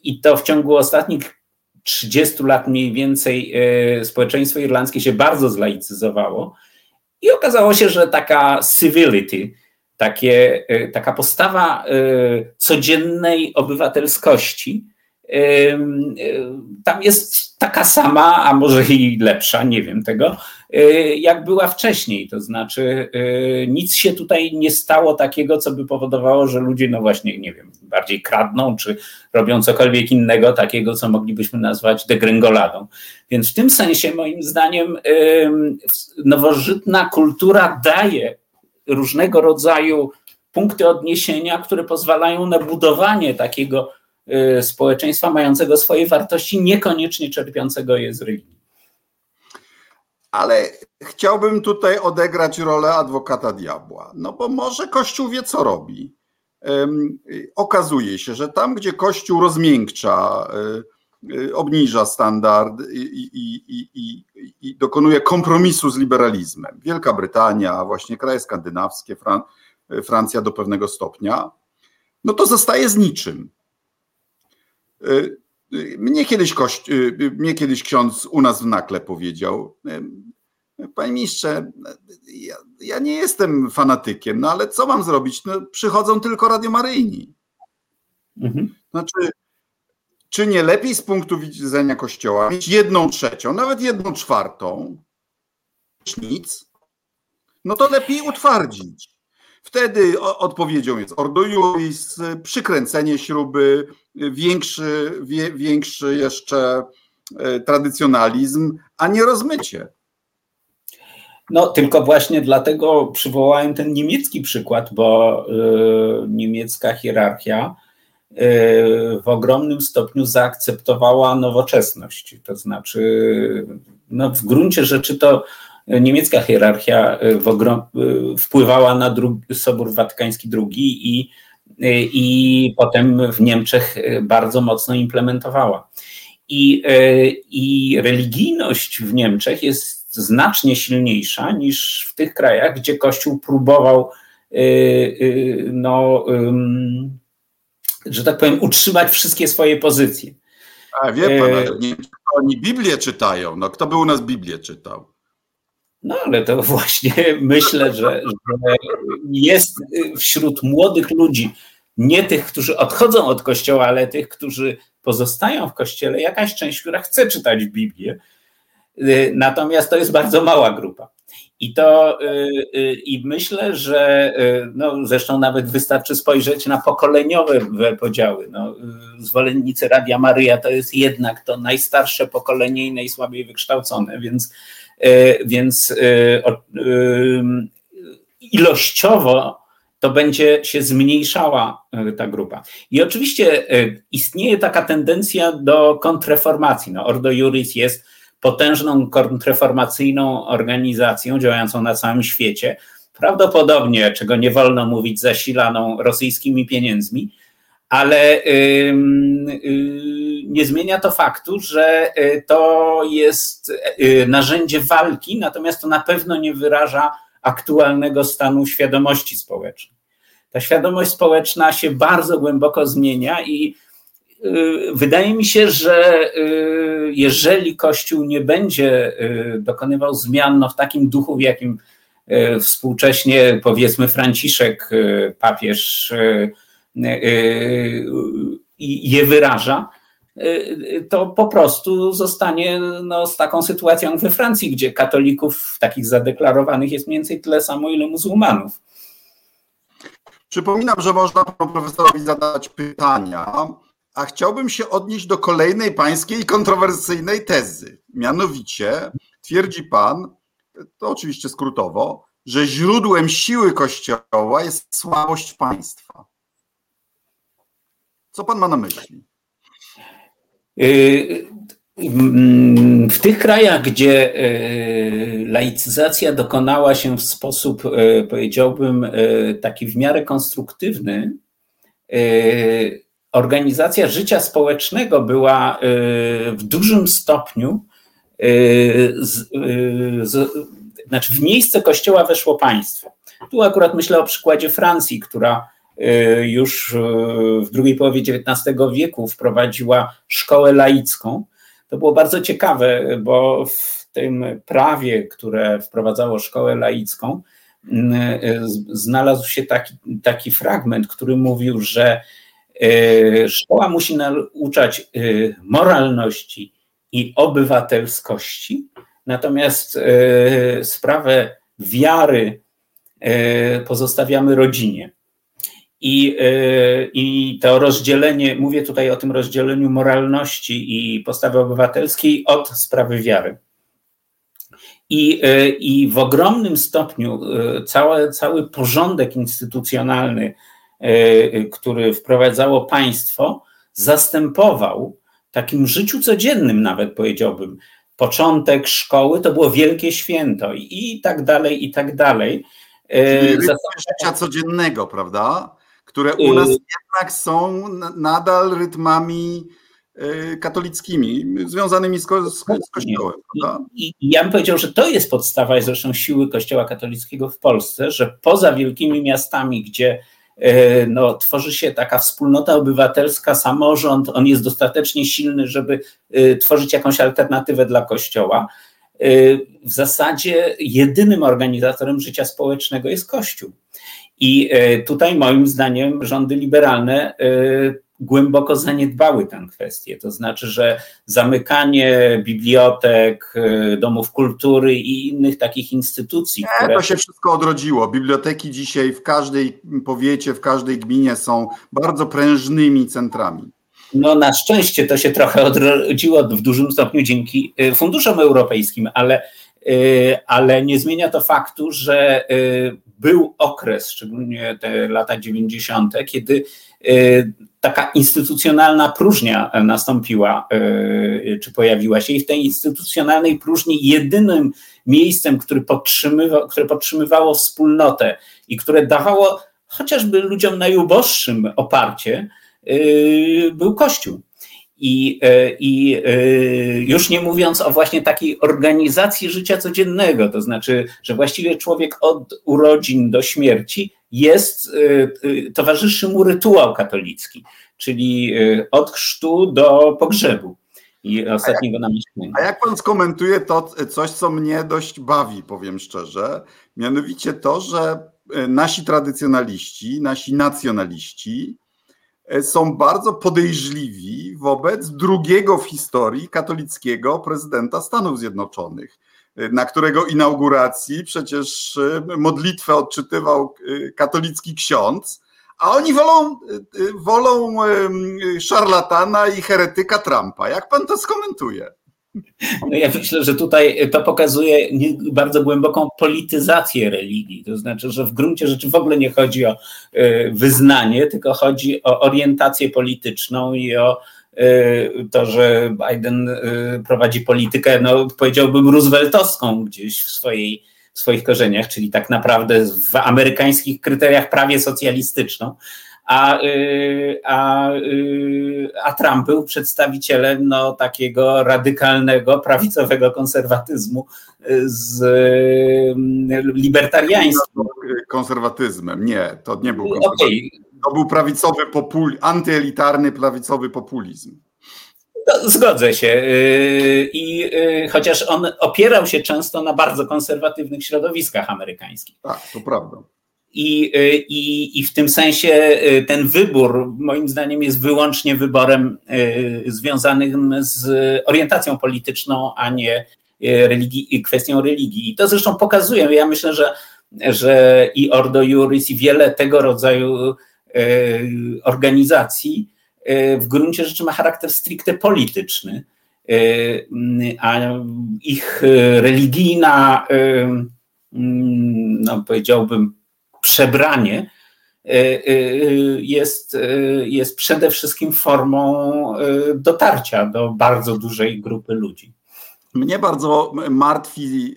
I to w ciągu ostatnich 30 lat mniej więcej e, społeczeństwo irlandzkie się bardzo zlaicyzowało i okazało się, że taka civility, takie, e, taka postawa e, codziennej obywatelskości tam jest taka sama, a może i lepsza, nie wiem tego, jak była wcześniej. To znaczy, nic się tutaj nie stało takiego, co by powodowało, że ludzie, no właśnie, nie wiem, bardziej kradną, czy robią cokolwiek innego, takiego, co moglibyśmy nazwać degrengoladą. Więc w tym sensie, moim zdaniem, nowożytna kultura daje różnego rodzaju punkty odniesienia, które pozwalają na budowanie takiego Y, społeczeństwa mającego swoje wartości, niekoniecznie czerpiącego je z religii. Ale chciałbym tutaj odegrać rolę adwokata diabła, no bo może Kościół wie, co robi. Okazuje się, że tam, gdzie Kościół rozmiękcza, y, y, obniża standard i, i, i, i, dokonuje kompromisu z liberalizmem, Wielka Brytania, właśnie kraje skandynawskie, Fran Francja do pewnego stopnia, no to zostaje z niczym. Y, y, mnie kiedyś, kości, y, mnie kiedyś ksiądz u nas w Nakle powiedział, panie ministrze, ja, ja, nie jestem fanatykiem, no ale co mam zrobić? No, przychodzą tylko radiomaryjni. Mhm. Znaczy, czy nie lepiej z punktu widzenia Kościoła mieć jedną trzecią, nawet jedną czwartą, nic, no to lepiej utwardzić. Wtedy odpowiedzią jest Ordo przykręcenie śruby, większy, wie, większy jeszcze e, tradycjonalizm, a nie rozmycie. No, tylko właśnie dlatego przywołałem ten niemiecki przykład, bo y, niemiecka hierarchia y, w ogromnym stopniu zaakceptowała nowoczesność. To znaczy, no, w gruncie rzeczy to niemiecka hierarchia w ogrom, wpływała na drugi, Sobór Watykański II i, i potem w Niemczech bardzo mocno implementowała. I, I religijność w Niemczech jest znacznie silniejsza niż w tych krajach, gdzie Kościół próbował no, że tak powiem, utrzymać wszystkie swoje pozycje. A wie pan, ale nie, oni Biblię czytają. No kto by u nas Biblię czytał? No ale to <laughs> właśnie myślę, że, że jest wśród młodych ludzi, nie tych, którzy odchodzą od kościoła, ale tych, którzy pozostają w kościele, jakaś część, która chce czytać Biblię. Natomiast to jest bardzo mała grupa. I to y, y, i myślę, że y, no, zresztą nawet wystarczy spojrzeć na pokoleniowe podziały. No, zwolennicy Radia Maryja to jest jednak to najstarsze pokolenie i najsłabiej wykształcone, więc, więc ilościowo to będzie się zmniejszała ta grupa. I oczywiście istnieje taka tendencja do kontreformacji. No, Ordo Juris jest potężną kontreformacyjną organizacją działającą na całym świecie, prawdopodobnie, czego nie wolno mówić, zasilaną rosyjskimi pieniędzmi, ale nie zmienia to faktu, że y, to jest y, narzędzie walki, natomiast to na pewno nie wyraża aktualnego stanu świadomości społecznej. Ta świadomość społeczna się bardzo głęboko zmienia i Y, wydaje mi się, że y, jeżeli Kościół nie będzie y, dokonywał zmian no, w takim duchu, w jakim współcześnie powiedzmy Franciszek, papież je wyraża, to po prostu zostanie no, z taką sytuacją jak we Francji, gdzie katolików takich zadeklarowanych jest mniej więcej tyle samo, ile muzułmanów. Przypominam, że można profesorowi zadać pytania a chciałbym się odnieść do kolejnej pańskiej kontrowersyjnej tezy. Mianowicie twierdzi pan, to oczywiście skrótowo, że źródłem siły Kościoła jest słabość państwa. Co pan ma na myśli? Y, w tych krajach, gdzie y, laicyzacja dokonała się w sposób, y, powiedziałbym, taki w miarę konstruktywny, organizacja życia społecznego była w dużym stopniu, z, z, znaczy w miejsce kościoła weszło państwo. Tu akurat myślę o przykładzie Francji, która już w drugiej połowie XIX wieku wprowadziła szkołę laicką. To było bardzo ciekawe, bo w tym prawie, które wprowadzało szkołę laicką, znalazł się taki, taki fragment, który mówił, że szkoła musi nauczać moralności i obywatelskości, natomiast sprawę wiary pozostawiamy rodzinie. I, I to rozdzielenie, mówię tutaj o tym rozdzieleniu moralności i postawy obywatelskiej od sprawy wiary. I, i w ogromnym stopniu cały, cały porządek instytucjonalny E, który wprowadzało państwo, zastępował takim życiu codziennym, nawet powiedziałbym. Początek szkoły to było wielkie święto i, i tak dalej, i tak dalej. E, Czyli życia codziennego, prawda? Które u nas jednak są nadal rytmami e, katolickimi, związanymi z, ko z, Kościołem. Prawda? I, ja bym powiedział, że to jest podstawa zresztą siły Kościoła katolickiego w Polsce, że poza wielkimi miastami, gdzie E, no, tworzy się taka wspólnota obywatelska, samorząd, on jest dostatecznie silny, żeby e, tworzyć jakąś alternatywę dla Kościoła. W zasadzie jedynym organizatorem życia społecznego jest Kościół. I tutaj moim zdaniem rządy liberalne głęboko zaniedbały tę kwestię. To znaczy, że zamykanie bibliotek, y, domów kultury i innych takich instytucji. Nie, które... To się wszystko odrodziło. Biblioteki dzisiaj w każdej powiecie, w każdej gminie są bardzo prężnymi centrami. No na szczęście to się trochę odrodziło w dużym stopniu dzięki funduszom europejskim, ale, ale nie zmienia to faktu, że był okres, szczególnie te lata 90., kiedy taka instytucjonalna próżnia nastąpiła, czy pojawiła się, i w tej instytucjonalnej próżni jedynym miejscem, który które podtrzymywało wspólnotę i które dawało chociażby ludziom najuboższym oparcie, był Kościół. I, e, I e, już nie mówiąc o właśnie takiej organizacji życia codziennego, to znaczy, że właściwie człowiek od urodzin do śmierci jest, e, towarzyszy mu rytuał katolicki, czyli od chrztu do pogrzebu i ostatniego namieszczenia. A jak pan skomentuje to coś, co mnie dość bawi, powiem szczerze, mianowicie to, że nasi tradycjonaliści, nasi nacjonaliści są bardzo podejrzliwi wobec drugiego w historii katolickiego prezydenta Stanów Zjednoczonych, e, na którego inauguracji przecież e, modlitwę odczytywał katolicki ksiądz, a oni wolą, wolą szarlatana i heretyka Trumpa. Jak pan to skomentuje? No ja myślę, że tutaj to pokazuje bardzo głęboką polityzację religii. To znaczy, że w gruncie rzeczy w ogóle nie chodzi o e, wyznanie, tylko chodzi o orientację polityczną i o e, to, że Biden e, prowadzi politykę, no powiedziałbym, rooseveltowską gdzieś w swojej w swoich korzeniach, czyli tak naprawdę w amerykańskich kryteriach prawie socjalistyczną a, y, a, y, a Trump był przedstawicielem no, takiego radykalnego, prawicowego konserwatyzmu y, z libertariańskim. Konserwatyzmem, nie, to nie był konserwatyzm. Okay. To był prawicowy popul, antyelitarny prawicowy populizm. No, zgodzę się. I chociaż on opierał się często na bardzo konserwatywnych środowiskach amerykańskich. Tak, to prawda. I, y, i, I w tym sensie y, ten wybór, moim zdaniem, jest wyłącznie wyborem y, związanym z orientacją polityczną, a nie religii, kwestią religii. I to zresztą pokazuje, ja myślę, że, że i Ordo Juris, i wiele tego rodzaju organizacji w gruncie rzeczy ma charakter stricte polityczny, a ich religijna, no powiedziałbym, przebranie e, e, jest, e, jest przede wszystkim formą dotarcia do bardzo dużej grupy ludzi. Mnie bardzo martwi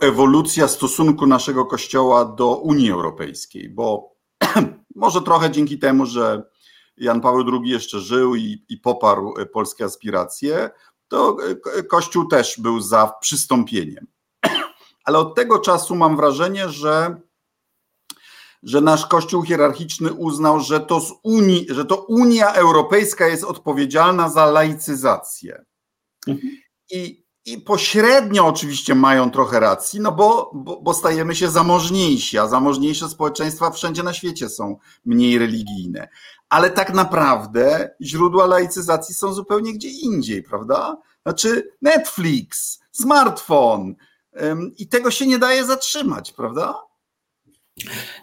ewolucja stosunku naszego kościoła do Unii Europejskiej, bo <clears throat> może trochę dzięki temu, że Jan Paweł II jeszcze żył i, i poparł polskie aspiracje, to Kościół też był za przystąpieniem ale od tego czasu mam wrażenie, że, że nasz Kościół hierarchiczny uznał, że to, z Unii, że to Unia Europejska jest odpowiedzialna za laicyzację. Mhm. I, I pośrednio oczywiście mają trochę racji, no bo, bo, bo stajemy się zamożniejsi, a zamożniejsze społeczeństwa wszędzie na świecie są mniej religijne. Ale tak naprawdę źródła laicyzacji są zupełnie gdzie indziej, prawda? Znaczy Netflix, smartfon, i tego się nie daje zatrzymać, prawda?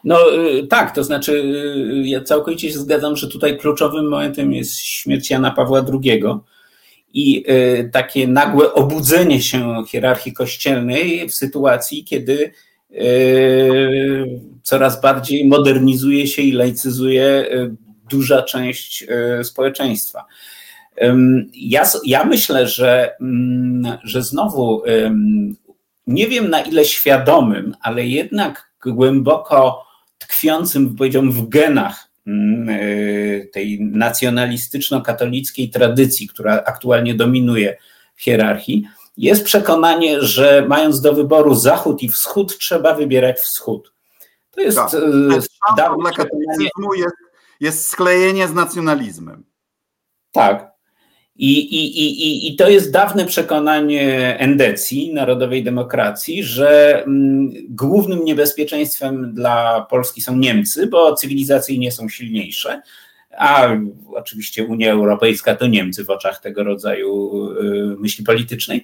No y, tak, to znaczy y, ja całkowicie się zgadzam, że tutaj kluczowym momentem jest śmierć Jana Pawła II i y, takie nagłe obudzenie się hierarchii kościelnej w sytuacji, kiedy coraz bardziej modernizuje się i laicyzuje duża część społeczeństwa. Ja, ja myślę, że, mm, że znowu nie wiem na ile świadomym, ale jednak głęboko tkwiącym, powiedziałbym, w genach mm, y, tej nacjonalistyczno-katolickiej tradycji, która aktualnie dominuje w hierarchii, jest przekonanie, że mając do wyboru Zachód i Wschód, trzeba wybierać Wschód. To jest tak. dawne dla katolicyzmu jest, jest sklejenie z nacjonalizmem. Tak. I, i, i, I to jest dawne przekonanie endecji, narodowej demokracji, że mm, głównym niebezpieczeństwem dla Polski są Niemcy, bo cywilizacyjnie są silniejsze, a oczywiście Unia Europejska to Niemcy w oczach tego rodzaju y, myśli politycznej.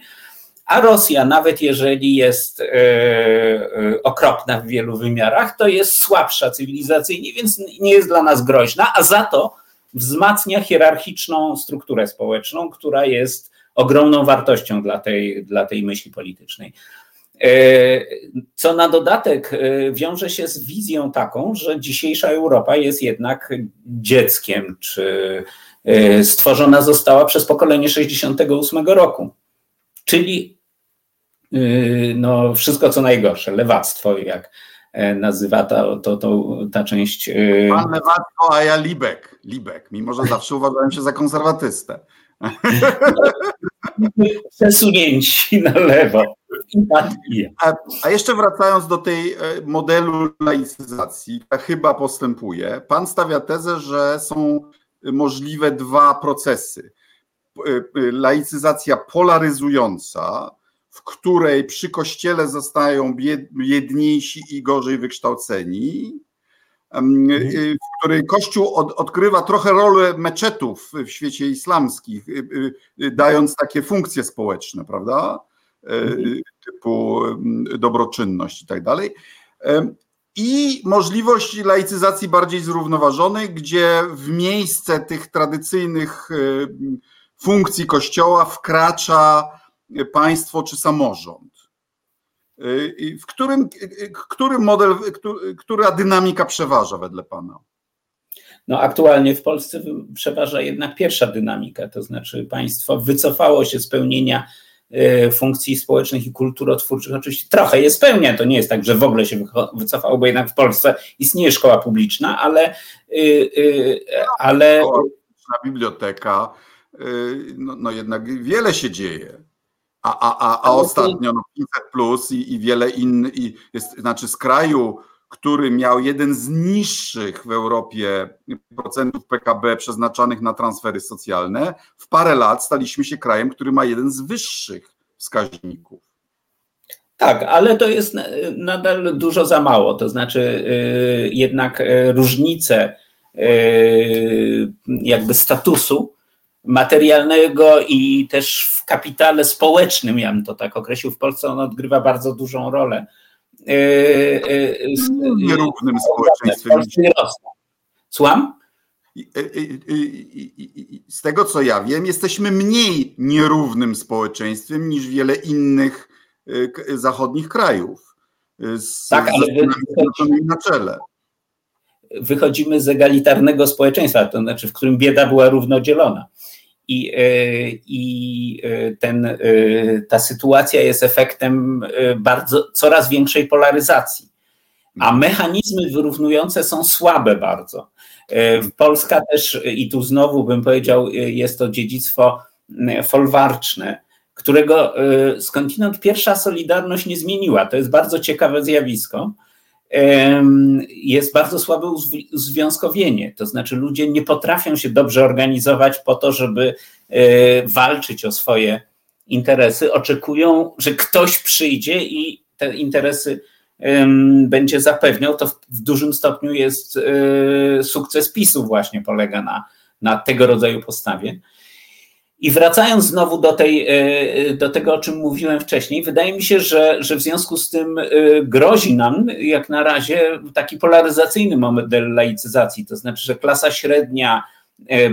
A Rosja, nawet jeżeli jest y, y, okropna w wielu wymiarach, to jest słabsza cywilizacyjnie, więc nie jest dla nas groźna, a za to wzmacnia hierarchiczną strukturę społeczną, która jest ogromną wartością dla tej, dla tej myśli politycznej. Co na dodatek wiąże się z wizją taką, że dzisiejsza Europa jest jednak dzieckiem, czy stworzona została przez pokolenie 68 roku. Czyli no, wszystko co najgorsze, lewactwo, jak nazywa ta, to, to, ta część. Pan lewactwo, a ja Libek. Libek, mimo że zawsze uważałem się za konserwatystę. <laughs> Przesunięci na lewo. A, a, jeszcze wracając do tej e, modelu laicyzacji, która chyba postępuje, pan stawia tezę, że są możliwe dwa procesy. E, e, laicyzacja polaryzująca, w której przy kościele zostają biedniejsi i gorzej wykształceni, Mhm. Y, w której Kościół od, odgrywa trochę rolę meczetów w świecie islamskich, y, y, dając takie funkcje społeczne, prawda? Mhm. Typu dobroczynność i tak dalej. I możliwość laicyzacji bardziej zrównoważonej, gdzie w miejsce tych tradycyjnych funkcji Kościoła wkracza państwo czy samorząd. W którym, który model, która dynamika przeważa wedle Pana? No, aktualnie w Polsce przeważa jednak pierwsza dynamika, to znaczy państwo wycofało się z pełnienia funkcji społecznych i kulturotwórczych. Oczywiście trochę je spełnia, to nie jest tak, że w ogóle się wycofało, bo jednak w Polsce istnieje szkoła publiczna, ale. Ale... Biblioteka, no, no jednak wiele się dzieje. A, a, a, a ostatnio no 500 plus i, i wiele innych, i jest, znaczy z kraju, który miał jeden z niższych w Europie procentów PKB przeznaczanych na transfery socjalne, w parę lat staliśmy się krajem, który ma jeden z wyższych wskaźników. Tak, ale to jest nadal dużo za mało. To znaczy, y, jednak y, różnice y, jakby statusu materialnego i też w kapitale społecznym, ja bym to tak określił, w Polsce on odgrywa bardzo dużą rolę. E, e, nierównym społeczeństwem. Słucham? Z tego co ja wiem, jesteśmy mniej nierównym społeczeństwem niż wiele innych zachodnich krajów. Z, tak, ale wychodzimy, na czele. Wychodzimy z egalitarnego społeczeństwa, to znaczy, w którym bieda była równodzielona i, e, i e, ten, e, ta sytuacja jest efektem bardzo, coraz większej polaryzacji. A mechanizmy wyrównujące są słabe bardzo. Polska też, i tu znowu bym powiedział, jest to dziedzictwo folwarczne, którego skądinąd pierwsza Solidarność nie zmieniła. To jest bardzo ciekawe zjawisko jest bardzo słabe uzwiązkowienie. To znaczy, ludzie nie potrafią się dobrze organizować po to, żeby e, walczyć o swoje interesy. Oczekują, że ktoś przyjdzie i te interesy będzie zapewniał. To w dużym stopniu jest e, sukces PiSu, właśnie polega na, na tego rodzaju postawie. I wracając znowu do, tej, e, e, do tego, o czym mówiłem wcześniej, wydaje mi się, że, że w związku z tym e, grozi nam jak na razie taki polaryzacyjny model laicyzacji, to znaczy, że klasa średnia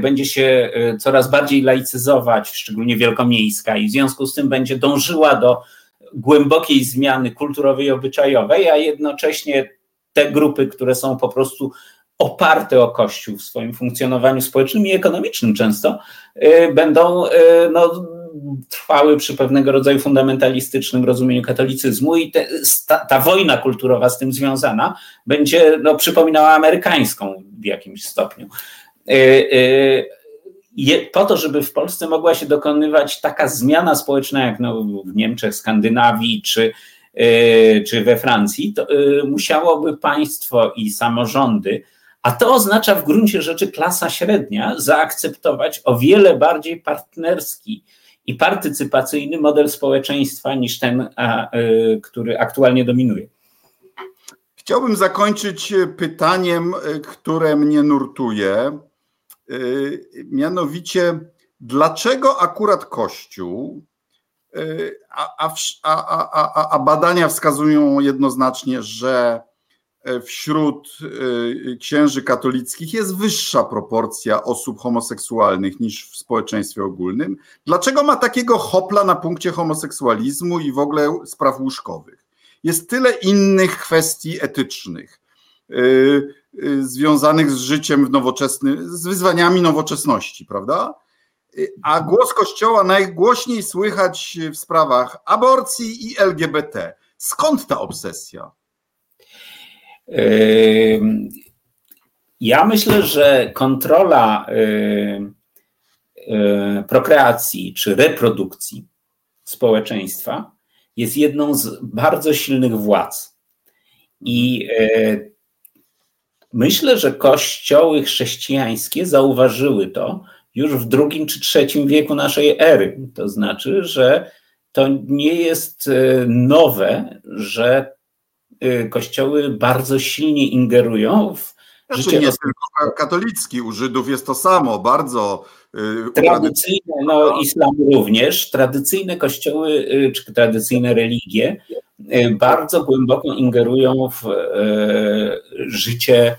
będzie się coraz bardziej laicyzować, szczególnie wielkomiejska, i w związku z tym będzie dążyła do głębokiej zmiany kulturowej i obyczajowej, a jednocześnie te grupy, które są po prostu oparte o Kościół w swoim funkcjonowaniu społecznym i ekonomicznym często, y, będą y, no, trwały przy pewnego rodzaju fundamentalistycznym rozumieniu katolicyzmu i te, ta, ta, wojna kulturowa z tym związana będzie no, przypominała amerykańską w jakimś stopniu. Y, po to, żeby w Polsce mogła się dokonywać taka zmiana społeczna jak no, w Niemczech, Skandynawii czy, czy we Francji, to musiałoby państwo i samorządy a to oznacza w gruncie rzeczy klasa średnia zaakceptować o wiele bardziej partnerski i partycypacyjny model społeczeństwa niż ten, a, y, który aktualnie dominuje. Chciałbym zakończyć pytaniem, które mnie nurtuje. Mianowicie, dlaczego akurat Kościół, a, a, a badania wskazują jednoznacznie, że wśród księży katolickich jest wyższa proporcja osób homoseksualnych niż w społeczeństwie ogólnym. Dlaczego ma takiego hopla na punkcie homoseksualizmu i w ogóle spraw łóżkowych? Jest tyle innych kwestii etycznych związanych z życiem w nowoczesnym, z wyzwaniami nowoczesności, prawda? A głos Kościoła najgłośniej słychać w sprawach aborcji i LGBT. Skąd ta obsesja? Ja myślę, że kontrola prokreacji czy reprodukcji społeczeństwa jest jedną z bardzo silnych władz. I myślę, że kościoły chrześcijańskie zauważyły to już w drugim czy trzecim wieku naszej ery. To znaczy, że to nie jest nowe, że Y, kościoły bardzo silnie ingerują w znaczy, życie. Nie tylko katolicki, u Żydów jest to samo, bardzo. Y, tradycyjne, no islam również, tradycyjne kościoły y, czy tradycyjne religie bardzo głęboko ingerują w życie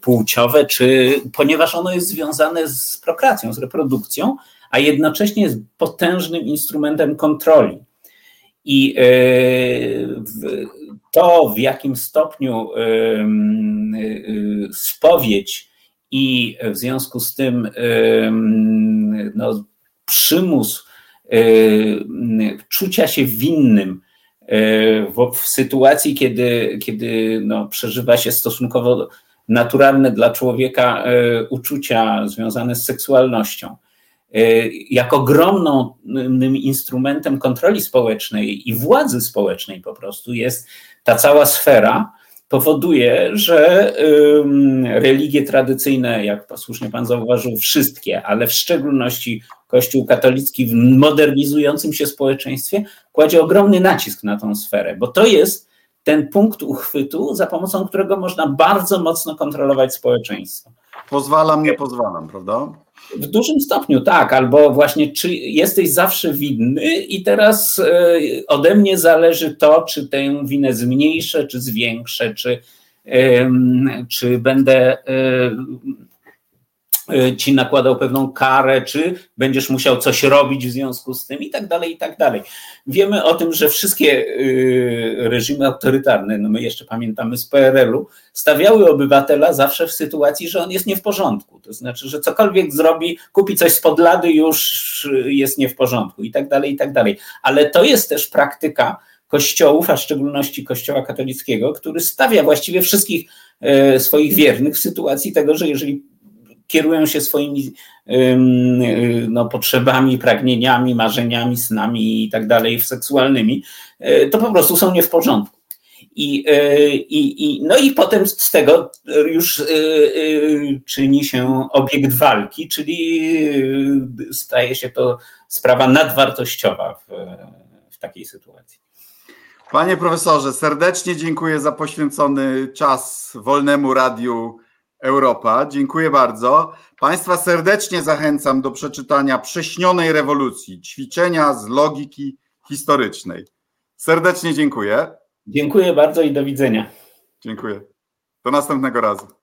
płciowe, czy ponieważ ono jest związane z prokreacją, z reprodukcją, a jednocześnie jest potężnym instrumentem kontroli. I to, w jakim stopniu spowiedź i w związku z tym no, przymus czucia się winnym w, w sytuacji, kiedy, kiedy no, przeżywa się stosunkowo naturalne dla człowieka uczucia związane z seksualnością Y, jak ogromnym instrumentem kontroli społecznej i władzy społecznej po prostu jest ta cała sfera, powoduje, że religie tradycyjne, jak słusznie pan zauważył, wszystkie, ale w szczególności Kościół katolicki w modernizującym się społeczeństwie kładzie ogromny nacisk na tą sferę, bo to jest ten punkt uchwytu, za pomocą którego można bardzo mocno kontrolować społeczeństwo. Pozwalam, nie pozwalam, prawda? W dużym stopniu tak, albo właśnie czy jesteś zawsze winny i teraz e, ode mnie zależy to, czy tę winę zmniejszę, czy zwiększę, czy, czy będę e, ci nakładał pewną karę, czy będziesz musiał coś robić w związku z tym i tak dalej, i tak dalej. Wiemy o tym, że wszystkie y, reżimy autorytarne, no my jeszcze pamiętamy z PRL-u, stawiały obywatela zawsze w sytuacji, że on jest nie w porządku. To znaczy, że cokolwiek zrobi, kupi coś z podlady, już jest nie w porządku i tak dalej, i tak dalej. Ale to jest też praktyka kościołów, a w szczególności kościoła katolickiego, który stawia właściwie wszystkich y, swoich wiernych w sytuacji tego, że jeżeli kierują się swoimi no, potrzebami, pragnieniami, marzeniami, snami i tak dalej, seksualnymi, e, to po prostu są nie w porządku. I, e, i, i, no i potem z tego już czyni się obiekt walki, czyli staje się to sprawa nadwartościowa w, w takiej sytuacji. Panie profesorze, serdecznie dziękuję za poświęcony czas Wolnemu Radiu Europa. Dziękuję bardzo. Państwa serdecznie zachęcam do przeczytania Prześnionej rewolucji, ćwiczenia z logiki historycznej. Serdecznie dziękuję. Dziękuję bardzo i do widzenia. Dziękuję. Do następnego razu.